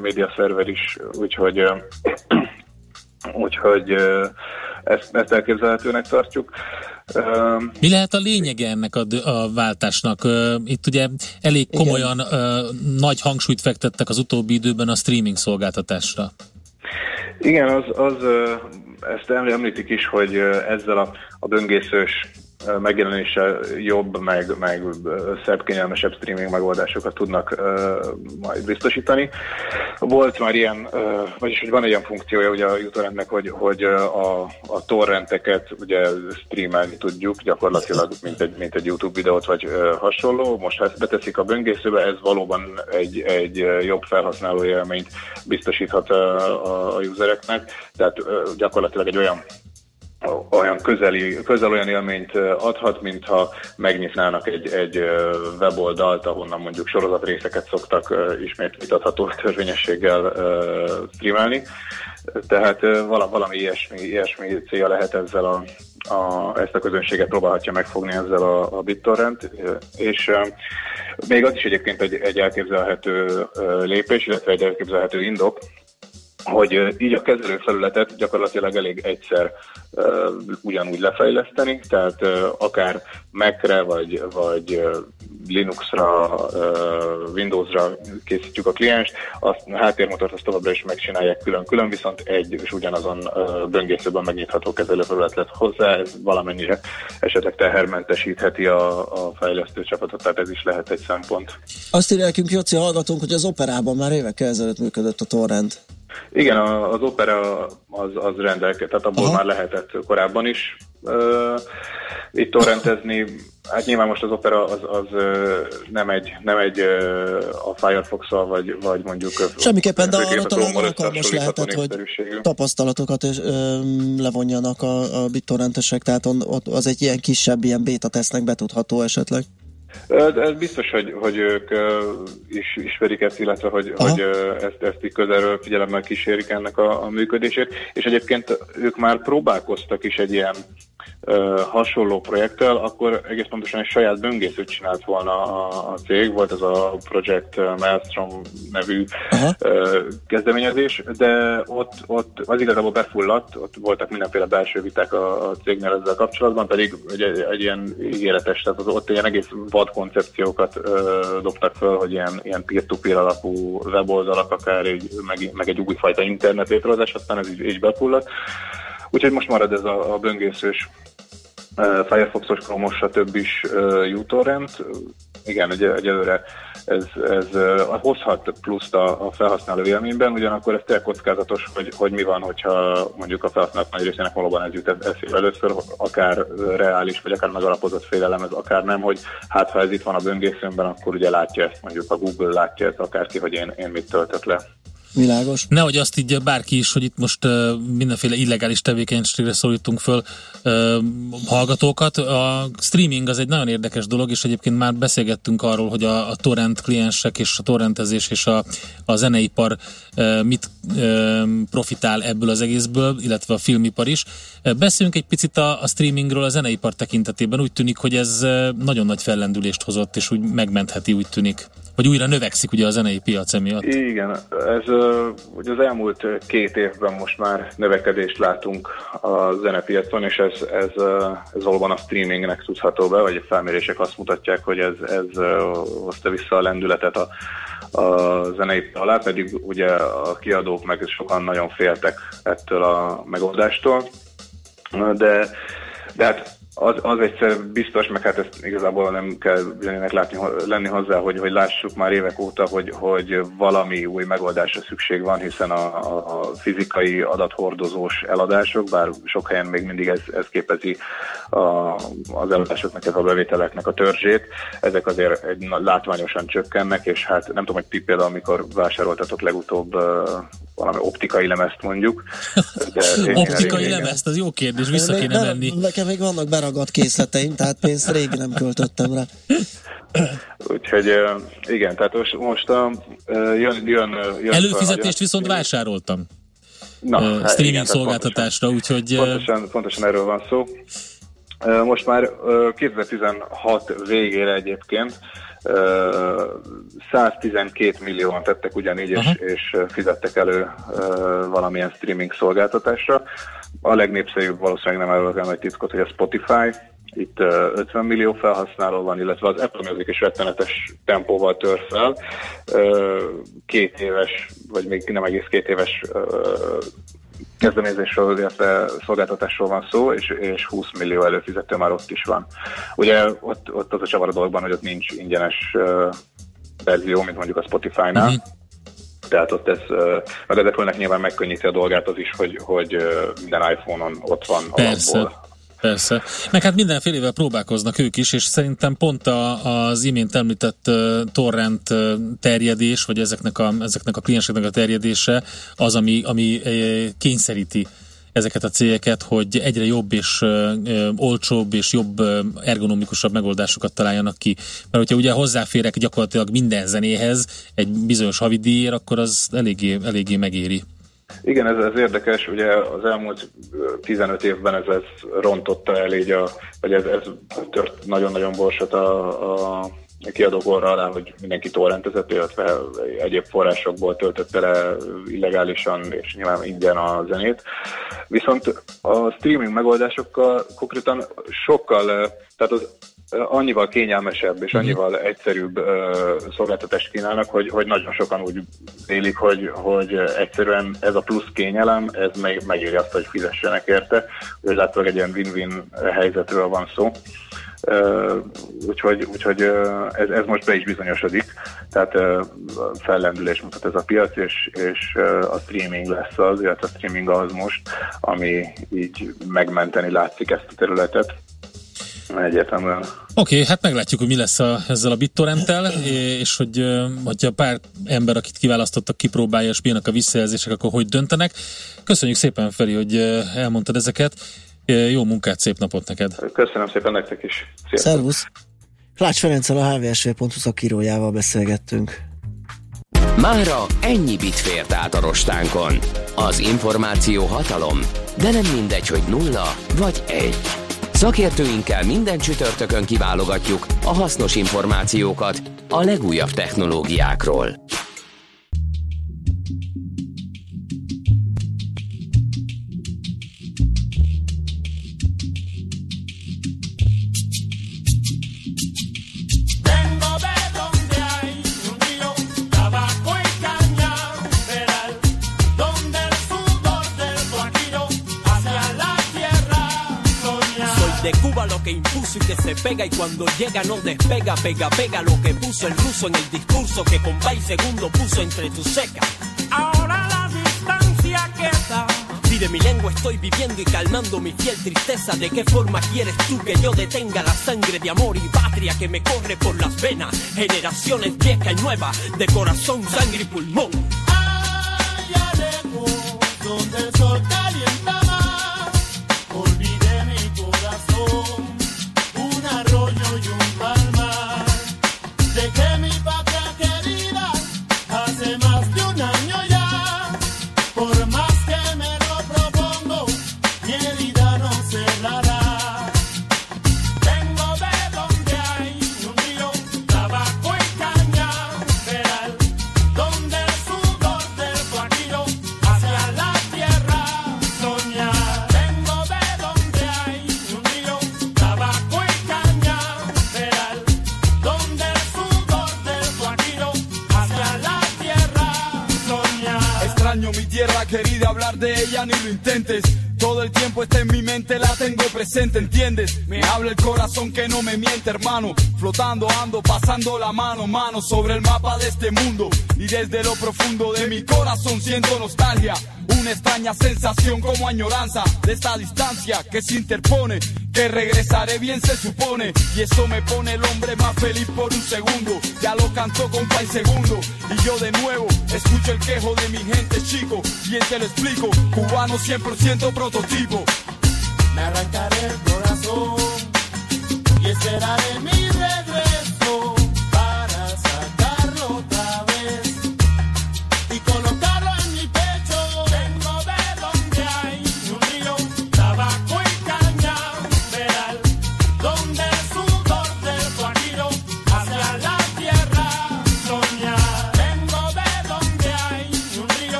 média szerver is, úgyhogy (clears throat) úgyhogy ezt, ezt elképzelhetőnek tartjuk. Mi lehet a lényege ennek a, a váltásnak? Itt ugye elég komolyan Igen. nagy hangsúlyt fektettek az utóbbi időben a streaming szolgáltatásra. Igen, az, az ezt említik is, hogy ezzel a, a böngészős megjelenése jobb, meg, meg szebb, kényelmesebb streaming megoldásokat tudnak majd biztosítani. Volt már ilyen, vagyis hogy van egy ilyen funkciója ugye a uTorrentnek, hogy, hogy a, a torrenteket ugye streamelni tudjuk gyakorlatilag, mint egy, mint egy YouTube videót vagy hasonló. Most ha ezt beteszik a böngészőbe, ez valóban egy, egy jobb felhasználó élményt biztosíthat a, a usereknek, tehát gyakorlatilag egy olyan olyan közeli, közel olyan élményt adhat, mintha megnyitnának egy, egy weboldalt, ahonnan mondjuk sorozatrészeket szoktak ismét vitatható törvényességgel streamelni. Tehát valami ilyesmi, ilyesmi célja lehet ezzel a, a, ezt a közönséget próbálhatja megfogni ezzel a, a BitTorrent, és még az is egyébként egy, egy elképzelhető lépés, illetve egy elképzelhető indok, hogy így a kezelőfelületet gyakorlatilag elég egyszer uh, ugyanúgy lefejleszteni, tehát uh, akár Mac-re vagy, vagy uh, Linuxra, uh, Windowsra készítjük a klienst, azt a háttérmotort azt továbbra is megcsinálják külön-külön, viszont egy és ugyanazon uh, böngészőben megnyitható kezelőfelület lett hozzá, ez valamennyire esetleg tehermentesítheti a, a fejlesztő csapatot, tehát ez is lehet egy szempont. Azt írja nekünk Jóci hallgatunk, hogy az operában már évekkel ezelőtt működött a torrent. Igen, az opera az, az rendelke, tehát abból Aha. már lehetett korábban is uh, itt torrentezni. Hát nyilván most az opera az, az nem egy, nem egy a firefox vagy, vagy mondjuk... Semmiképpen, de arra talán alkalmas lehetett, hogy tapasztalatokat és, ö, levonjanak a, a bittorrentesek, tehát on, ott az egy ilyen kisebb, ilyen beta tesznek betudható esetleg. Ez biztos, hogy, hogy ők is ismerik ezt, illetve hogy, hogy ezt, ezt így közelről figyelemmel kísérik ennek a, a működését, és egyébként ők már próbálkoztak is egy ilyen hasonló projekttel, akkor egész pontosan egy saját böngészőt csinált volna a, a cég, volt ez a Project Maelstrom nevű Aha. kezdeményezés, de ott, ott az igazából befulladt, ott voltak mindenféle belső viták a, a cégnél ezzel kapcsolatban, pedig egy, egy ilyen ígéretes, tehát az, ott ilyen egész vad koncepciókat ö, dobtak föl, hogy ilyen, ilyen peer-to-peer alapú weboldalak, akár egy, meg, meg egy újfajta internet létrehozás, aztán ez így, így befulladt. Úgyhogy most marad ez a, a böngészős Firefoxos, Chrome-os, stb. is uTorrent. Igen, egy, egyelőre ez, ez hozhat pluszt a, a felhasználó élményben, ugyanakkor ez tényleg kockázatos, hogy, hogy mi van, hogyha mondjuk a felhasználók nagy részének valóban ez jut eszébe először, akár reális, vagy akár megalapozott félelem, ez akár nem, hogy hát ha ez itt van a böngészőmben, akkor ugye látja ezt, mondjuk a Google látja ezt akárki, hogy én, én mit töltök le. Világos. Nehogy azt így bárki is, hogy itt most uh, mindenféle illegális tevékenységre szólítunk föl uh, hallgatókat. A streaming az egy nagyon érdekes dolog, és egyébként már beszélgettünk arról, hogy a, a torrent kliensek és a torrentezés és a, a zeneipar uh, mit profitál ebből az egészből, illetve a filmipar is. Beszéljünk egy picit a, a streamingről a zeneipar tekintetében. Úgy tűnik, hogy ez nagyon nagy fellendülést hozott, és úgy megmentheti, úgy tűnik vagy újra növekszik ugye a zenei piac emiatt. Igen, ez ugye az elmúlt két évben most már növekedést látunk a zenepiacon, és ez, ez, ez valóban a streamingnek tudható be, vagy a felmérések azt mutatják, hogy ez, ez hozta vissza a lendületet a, a zenei alá, pedig ugye a kiadók meg sokan nagyon féltek ettől a megoldástól, de, de hát az, az egyszer biztos, meg hát ezt igazából nem kell bizonyának látni, lenni hozzá, hogy, hogy lássuk már évek óta, hogy, hogy valami új megoldásra szükség van, hiszen a, a fizikai adathordozós eladások, bár sok helyen még mindig ez, ez képezi a, az eladásoknak, ez a bevételeknek a törzsét, ezek azért egy, látványosan csökkennek, és hát nem tudom, hogy ti például, amikor vásároltatok legutóbb valami optikai lemezt mondjuk. De (laughs) optikai lemezt, az jó kérdés, vissza kéne menni. Nekem még vannak beragadt készleteim, tehát pénzt rég nem költöttem rá. Úgyhogy igen, tehát most, most jön, jön, jön Előfizetést jön, viszont vásároltam. Na, uh, streaming igen, szolgáltatásra, pontosan, úgyhogy... Pontosan, pontosan erről van szó. Most már 2016 végére egyébként 112 millióan tettek ugyanígy, és, és fizettek elő valamilyen streaming szolgáltatásra. A legnépszerűbb valószínűleg nem erről nagy titkot, hogy a Spotify, itt 50 millió felhasználó van, illetve az Apple Music is rettenetes tempóval tör fel. Két éves, vagy még nem egész két éves kezdeményezésről, illetve szolgáltatásról van szó, és, és 20 millió előfizető már ott is van. Ugye ott, ott az a csavar a dologban, hogy ott nincs ingyenes verzió, mint mondjuk a Spotify-nál, uh-huh. Tehát ott ez, meg az Apple-nek nyilván megkönnyíti a dolgát az is, hogy, hogy minden iPhone-on ott van Persze. alapból Persze. Meg hát mindenfélevel próbálkoznak ők is, és szerintem pont a, az imént említett torrent terjedés, vagy ezeknek a, ezeknek a klienseknek a terjedése az, ami, ami uh, kényszeríti ezeket a cégeket, hogy egyre jobb és olcsóbb és jobb ergonomikusabb megoldásokat találjanak ki. Mert hogyha ugye hozzáférek gyakorlatilag minden zenéhez egy bizonyos havidíjért, akkor az eléggé, eléggé megéri. Igen, ez, ez érdekes, ugye az elmúlt 15 évben ez, ez rontotta el így a, vagy ez, ez tört nagyon-nagyon borsot a, a kiadók orra alá, hogy mindenki torrentezett, illetve egyéb forrásokból töltötte le illegálisan és nyilván ingyen a zenét. Viszont a streaming megoldásokkal konkrétan sokkal, tehát az annyival kényelmesebb és mhm. annyival egyszerűbb uh, szolgáltatást kínálnak, hogy, hogy nagyon sokan úgy élik, hogy, hogy egyszerűen ez a plusz kényelem, ez meg, megéri azt, hogy fizessenek érte. Úgyhogy látszólag egy ilyen win-win helyzetről van szó. Uh, úgyhogy úgyhogy uh, ez, ez most be is bizonyosodik, tehát uh, fellendülés mutat ez a piac, és, és uh, a streaming lesz az, illetve a streaming az most, ami így megmenteni látszik ezt a területet egyértelműen. Oké, okay, hát meglátjuk, hogy mi lesz a, ezzel a BitTorrenttel, és hogy hogyha pár ember, akit kiválasztottak, kipróbálja, és milyenek a visszajelzések, akkor hogy döntenek. Köszönjük szépen, Feri, hogy elmondtad ezeket. Jó munkát, szép napot neked! Köszönöm szépen nektek is! Sziasztok. Szervusz! Klács Ferenccel a hvsv.hu szakírójával beszélgettünk. Mára ennyi bit fért át a rostánkon. Az információ hatalom, de nem mindegy, hogy nulla vagy egy. Szakértőinkkel minden csütörtökön kiválogatjuk a hasznos információkat a legújabb technológiákról. Lo que impuso y que se pega y cuando llega no despega, pega, pega lo que puso el ruso en el discurso que con y segundo puso entre tus secas. Ahora la distancia queda. Si de mi lengua estoy viviendo y calmando mi fiel tristeza, ¿de qué forma quieres tú que yo detenga la sangre de amor y patria que me corre por las venas? Generaciones viejas y nuevas, de corazón, sangre y pulmón. donde el sol intentes. Presente, ¿entiendes? Me habla el corazón que no me miente, hermano. Flotando ando, pasando la mano, mano sobre el mapa de este mundo. Y desde lo profundo de mi corazón siento nostalgia. Una extraña sensación como añoranza de esta distancia que se interpone. Que regresaré bien se supone. Y eso me pone el hombre más feliz por un segundo. Ya lo cantó con y segundo. Y yo de nuevo escucho el quejo de mi gente chico. Bien te lo explico. Cubano 100% prototipo. Me arrancaré el corazón y esperaré mi regreso.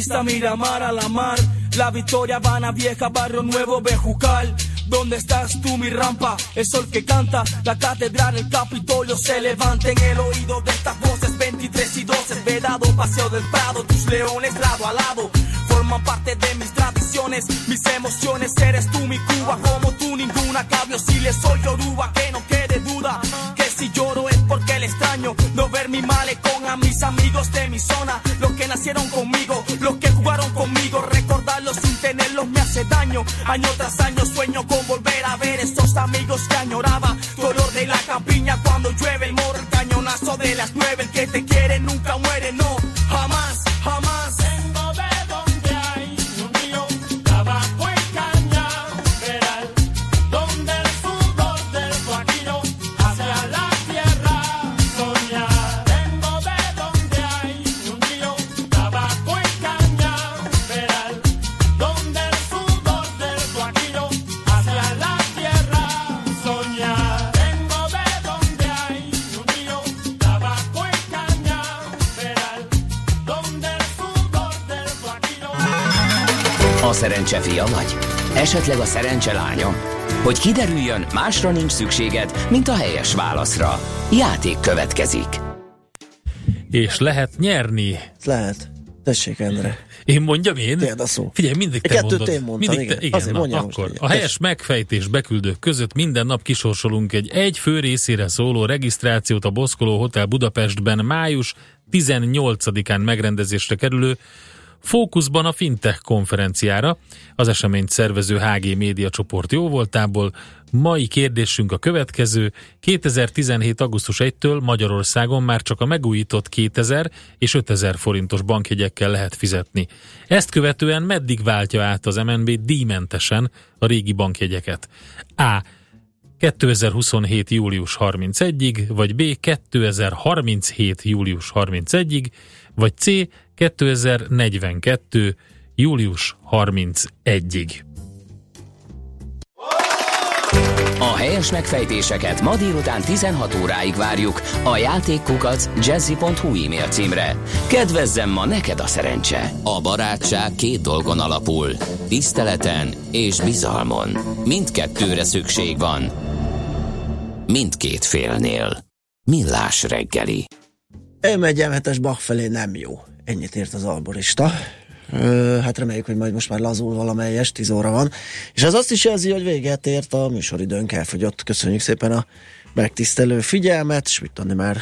De buena vista, Miramar a la mar. La Victoria, Habana Vieja, Barrio Nuevo, Bejucal. ¿Dónde estás tú, mi rampa? El sol que canta, la catedral, el Capitolio se levanta en el oído de estas voces. 23 y 12, vedado, paseo del Prado, tus leones lado a lado. Forman parte de mis tradiciones, mis emociones. Eres tú, mi Cuba, como tú, ninguna cambio. Si le soy Yoruba, que no quede duda. Si lloro es porque el extraño no ver mi malecón a mis amigos de mi zona que nacieron conmigo, los que jugaron conmigo, recordarlos sin tenerlos me hace daño. Año tras año sueño con volver a ver esos amigos que añoraba. Color de la campiña cuando llueve el fia vagy? Esetleg a szerencse lánya? Hogy kiderüljön, másra nincs szükséged, mint a helyes válaszra. Játék következik. És lehet nyerni. Lehet. Tessék, Endre. Én mondjam én? Tiéd a szó. Figyelj, mindig te Kettőt mondod. én mondtam, mindig igen. Te, igen Azért na, mondjam most, akkor hogy- a helyes megfejtés beküldők között minden nap kisorsolunk egy egy fő részére szóló regisztrációt a Boszkoló Hotel Budapestben május 18-án megrendezésre kerülő Fókuszban a Fintech konferenciára. Az eseményt szervező HG Média csoport jóvoltából. Mai kérdésünk a következő. 2017. augusztus 1-től Magyarországon már csak a megújított 2000 és 5000 forintos bankjegyekkel lehet fizetni. Ezt követően meddig váltja át az MNB díjmentesen a régi bankjegyeket? A. 2027. július 31-ig, vagy B. 2037. július 31-ig, vagy C. 2042. július 31-ig. A helyes megfejtéseket ma délután 16 óráig várjuk a játékkukac jazzy.hu e-mail címre. Kedvezzem ma neked a szerencse! A barátság két dolgon alapul. Tiszteleten és bizalmon. Mindkettőre szükség van. Mindkét félnél. Millás reggeli. M1 M7-es Bach felé nem jó. Ennyit ért az alborista. Hát reméljük, hogy majd most már lazul valamelyes, 10 óra van. És ez azt is jelzi, hogy véget ért a műsoridőnk, elfogyott. Köszönjük szépen a megtisztelő figyelmet, és mit tudni már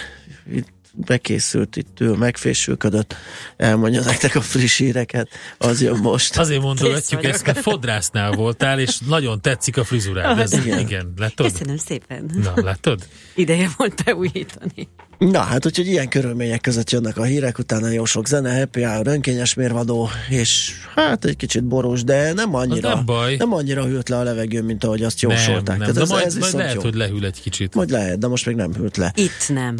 itt bekészült, itt ül, megfésülködött, elmondja nektek a friss híreket, az jön most. Azért mondogatjuk ezt, mert fodrásznál voltál, és nagyon tetszik a frizurád. Ez, Ah, igen. igen. igen, látod? Köszönöm szépen. Na, látod? Ideje volt beújítani. Na hát, úgyhogy ilyen körülmények között jönnek a hírek, utána jó sok zene, happy hour, önkényes mérvadó, és hát egy kicsit borús, de nem annyira, Az nem baj. nem annyira hűlt le a levegő, mint ahogy azt jósolták. Nem, nem. Tehát De ez, majd, ez majd lehet, jó. hogy lehűl egy kicsit. Majd lehet, de most még nem hűlt le. Itt nem.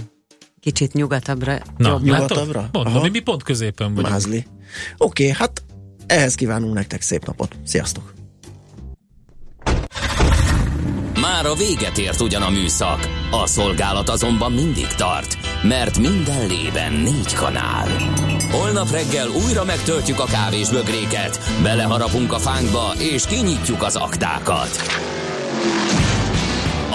Kicsit nyugatabbra. Na, jobb. nyugatabbra? Mondom, Aha. mi, mi pont középen vagyunk. Mázli. Oké, okay, hát ehhez kívánunk nektek szép napot. Sziasztok! Már a véget ért ugyan a műszak, a szolgálat azonban mindig tart, mert minden lében négy kanál. Holnap reggel újra megtöltjük a kávés bögréket, beleharapunk a fánkba és kinyitjuk az aktákat.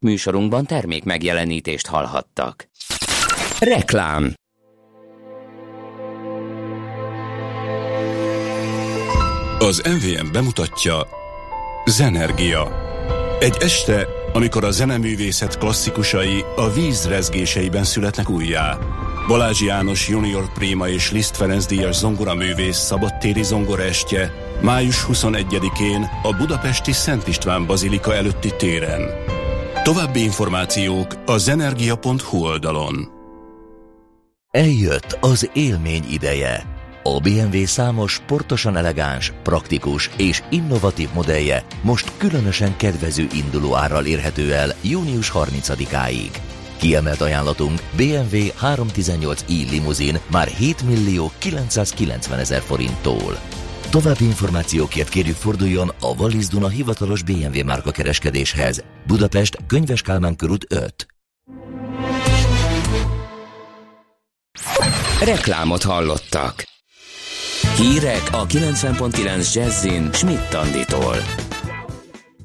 Műsorunkban termék megjelenítést hallhattak. Reklám Az MVM bemutatja Zenergia. Egy este, amikor a zeneművészet klasszikusai a víz rezgéseiben születnek újjá. Balázs János Junior Prima és Liszt Ferenc díjas zongoraművész szabadtéri zongoraestje május 21-én a budapesti Szent István Bazilika előtti téren. További információk a zenergia.hu oldalon. Eljött az élmény ideje. A BMW számos sportosan elegáns, praktikus és innovatív modellje most különösen kedvező induló árral érhető el június 30-áig. Kiemelt ajánlatunk BMW 318i limuzin már 7 millió 990 ezer forinttól. További információkért kérjük forduljon a Wallis Duna hivatalos BMW márka kereskedéshez. Budapest, Könyves Kálmán körút 5. Reklámot hallottak. Hírek a 90.9 Jazzin Schmidt Anditól.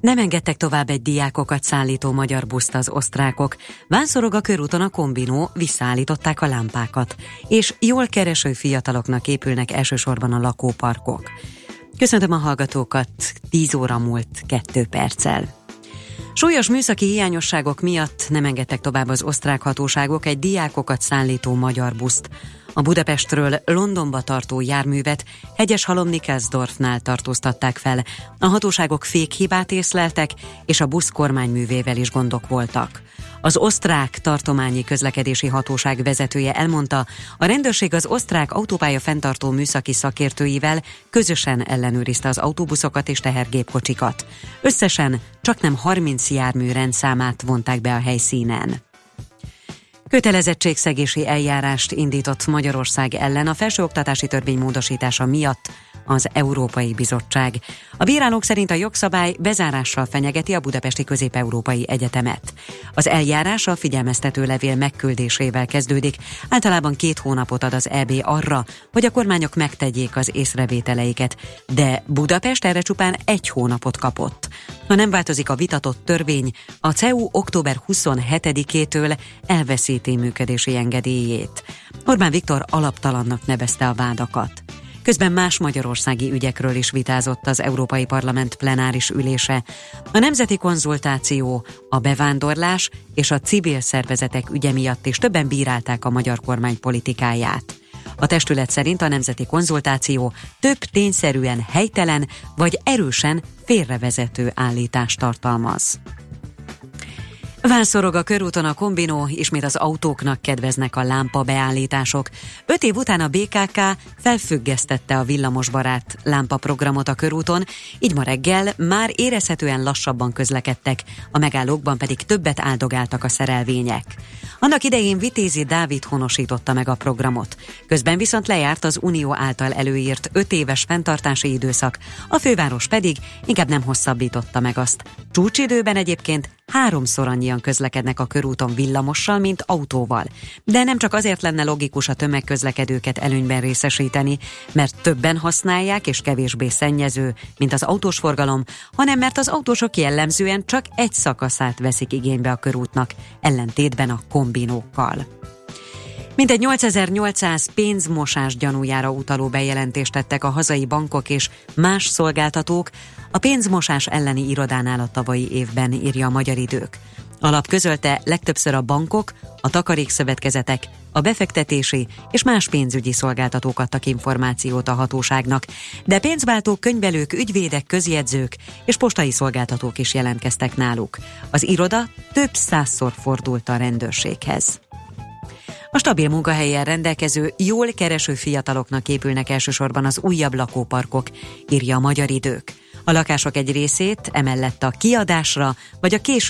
Nem engedtek tovább egy diákokat szállító magyar buszt az osztrákok. Vánszorog a körúton a kombinó, visszaállították a lámpákat, és jól kereső fiataloknak épülnek elsősorban a lakóparkok. Köszöntöm a hallgatókat, 10 óra múlt 2 perccel. Súlyos műszaki hiányosságok miatt nem engedtek tovább az osztrák hatóságok egy diákokat szállító magyar buszt. A Budapestről Londonba tartó járművet hegyes halom Nikelsdorfnál tartóztatták fel. A hatóságok fékhibát észleltek, és a busz kormányművével is gondok voltak. Az osztrák tartományi közlekedési hatóság vezetője elmondta, a rendőrség az osztrák autópálya fenntartó műszaki szakértőivel közösen ellenőrizte az autóbuszokat és tehergépkocsikat. Összesen csak nem 30 jármű rendszámát vonták be a helyszínen. Kötelezettségszegési eljárást indított Magyarország ellen a felsőoktatási törvény módosítása miatt az Európai Bizottság. A bírálók szerint a jogszabály bezárással fenyegeti a Budapesti Közép-Európai Egyetemet. Az eljárás a figyelmeztető levél megküldésével kezdődik. Általában két hónapot ad az EB arra, hogy a kormányok megtegyék az észrevételeiket, de Budapest erre csupán egy hónapot kapott. Ha nem változik a vitatott törvény, a CEU október 27-től elveszíti működési engedélyét. Orbán Viktor alaptalannak nevezte a vádakat. Közben más magyarországi ügyekről is vitázott az Európai Parlament plenáris ülése. A nemzeti konzultáció, a bevándorlás és a civil szervezetek ügye miatt is többen bírálták a magyar kormány politikáját. A testület szerint a nemzeti konzultáció több tényszerűen helytelen vagy erősen félrevezető állítást tartalmaz. Válszorog a körúton a kombinó, ismét az autóknak kedveznek a lámpabeállítások. Öt év után a BKK felfüggesztette a villamosbarát lámpaprogramot a körúton, így ma reggel már érezhetően lassabban közlekedtek, a megállókban pedig többet áldogáltak a szerelvények. Annak idején Vitézi Dávid honosította meg a programot. Közben viszont lejárt az Unió által előírt öt éves fenntartási időszak, a főváros pedig inkább nem hosszabbította meg azt. Csúcsidőben egyébként háromszor annyian közlekednek a körúton villamossal, mint autóval. De nem csak azért lenne logikus a tömegközlekedőket előnyben részesíteni, mert többen használják és kevésbé szennyező, mint az autós forgalom, hanem mert az autósok jellemzően csak egy szakaszát veszik igénybe a körútnak, ellentétben a kombinókkal. Mintegy 8800 pénzmosás gyanújára utaló bejelentést tettek a hazai bankok és más szolgáltatók a pénzmosás elleni irodánál a tavalyi évben, írja a Magyar Idők. Alap közölte legtöbbször a bankok, a takarékszövetkezetek, a befektetési és más pénzügyi szolgáltatók adtak információt a hatóságnak, de pénzváltók, könyvelők, ügyvédek, közjegyzők és postai szolgáltatók is jelentkeztek náluk. Az iroda több százszor fordult a rendőrséghez. A stabil munkahelyen rendelkező, jól kereső fiataloknak épülnek elsősorban az újabb lakóparkok, írja a Magyar Idők. A lakások egy részét emellett a kiadásra vagy a késő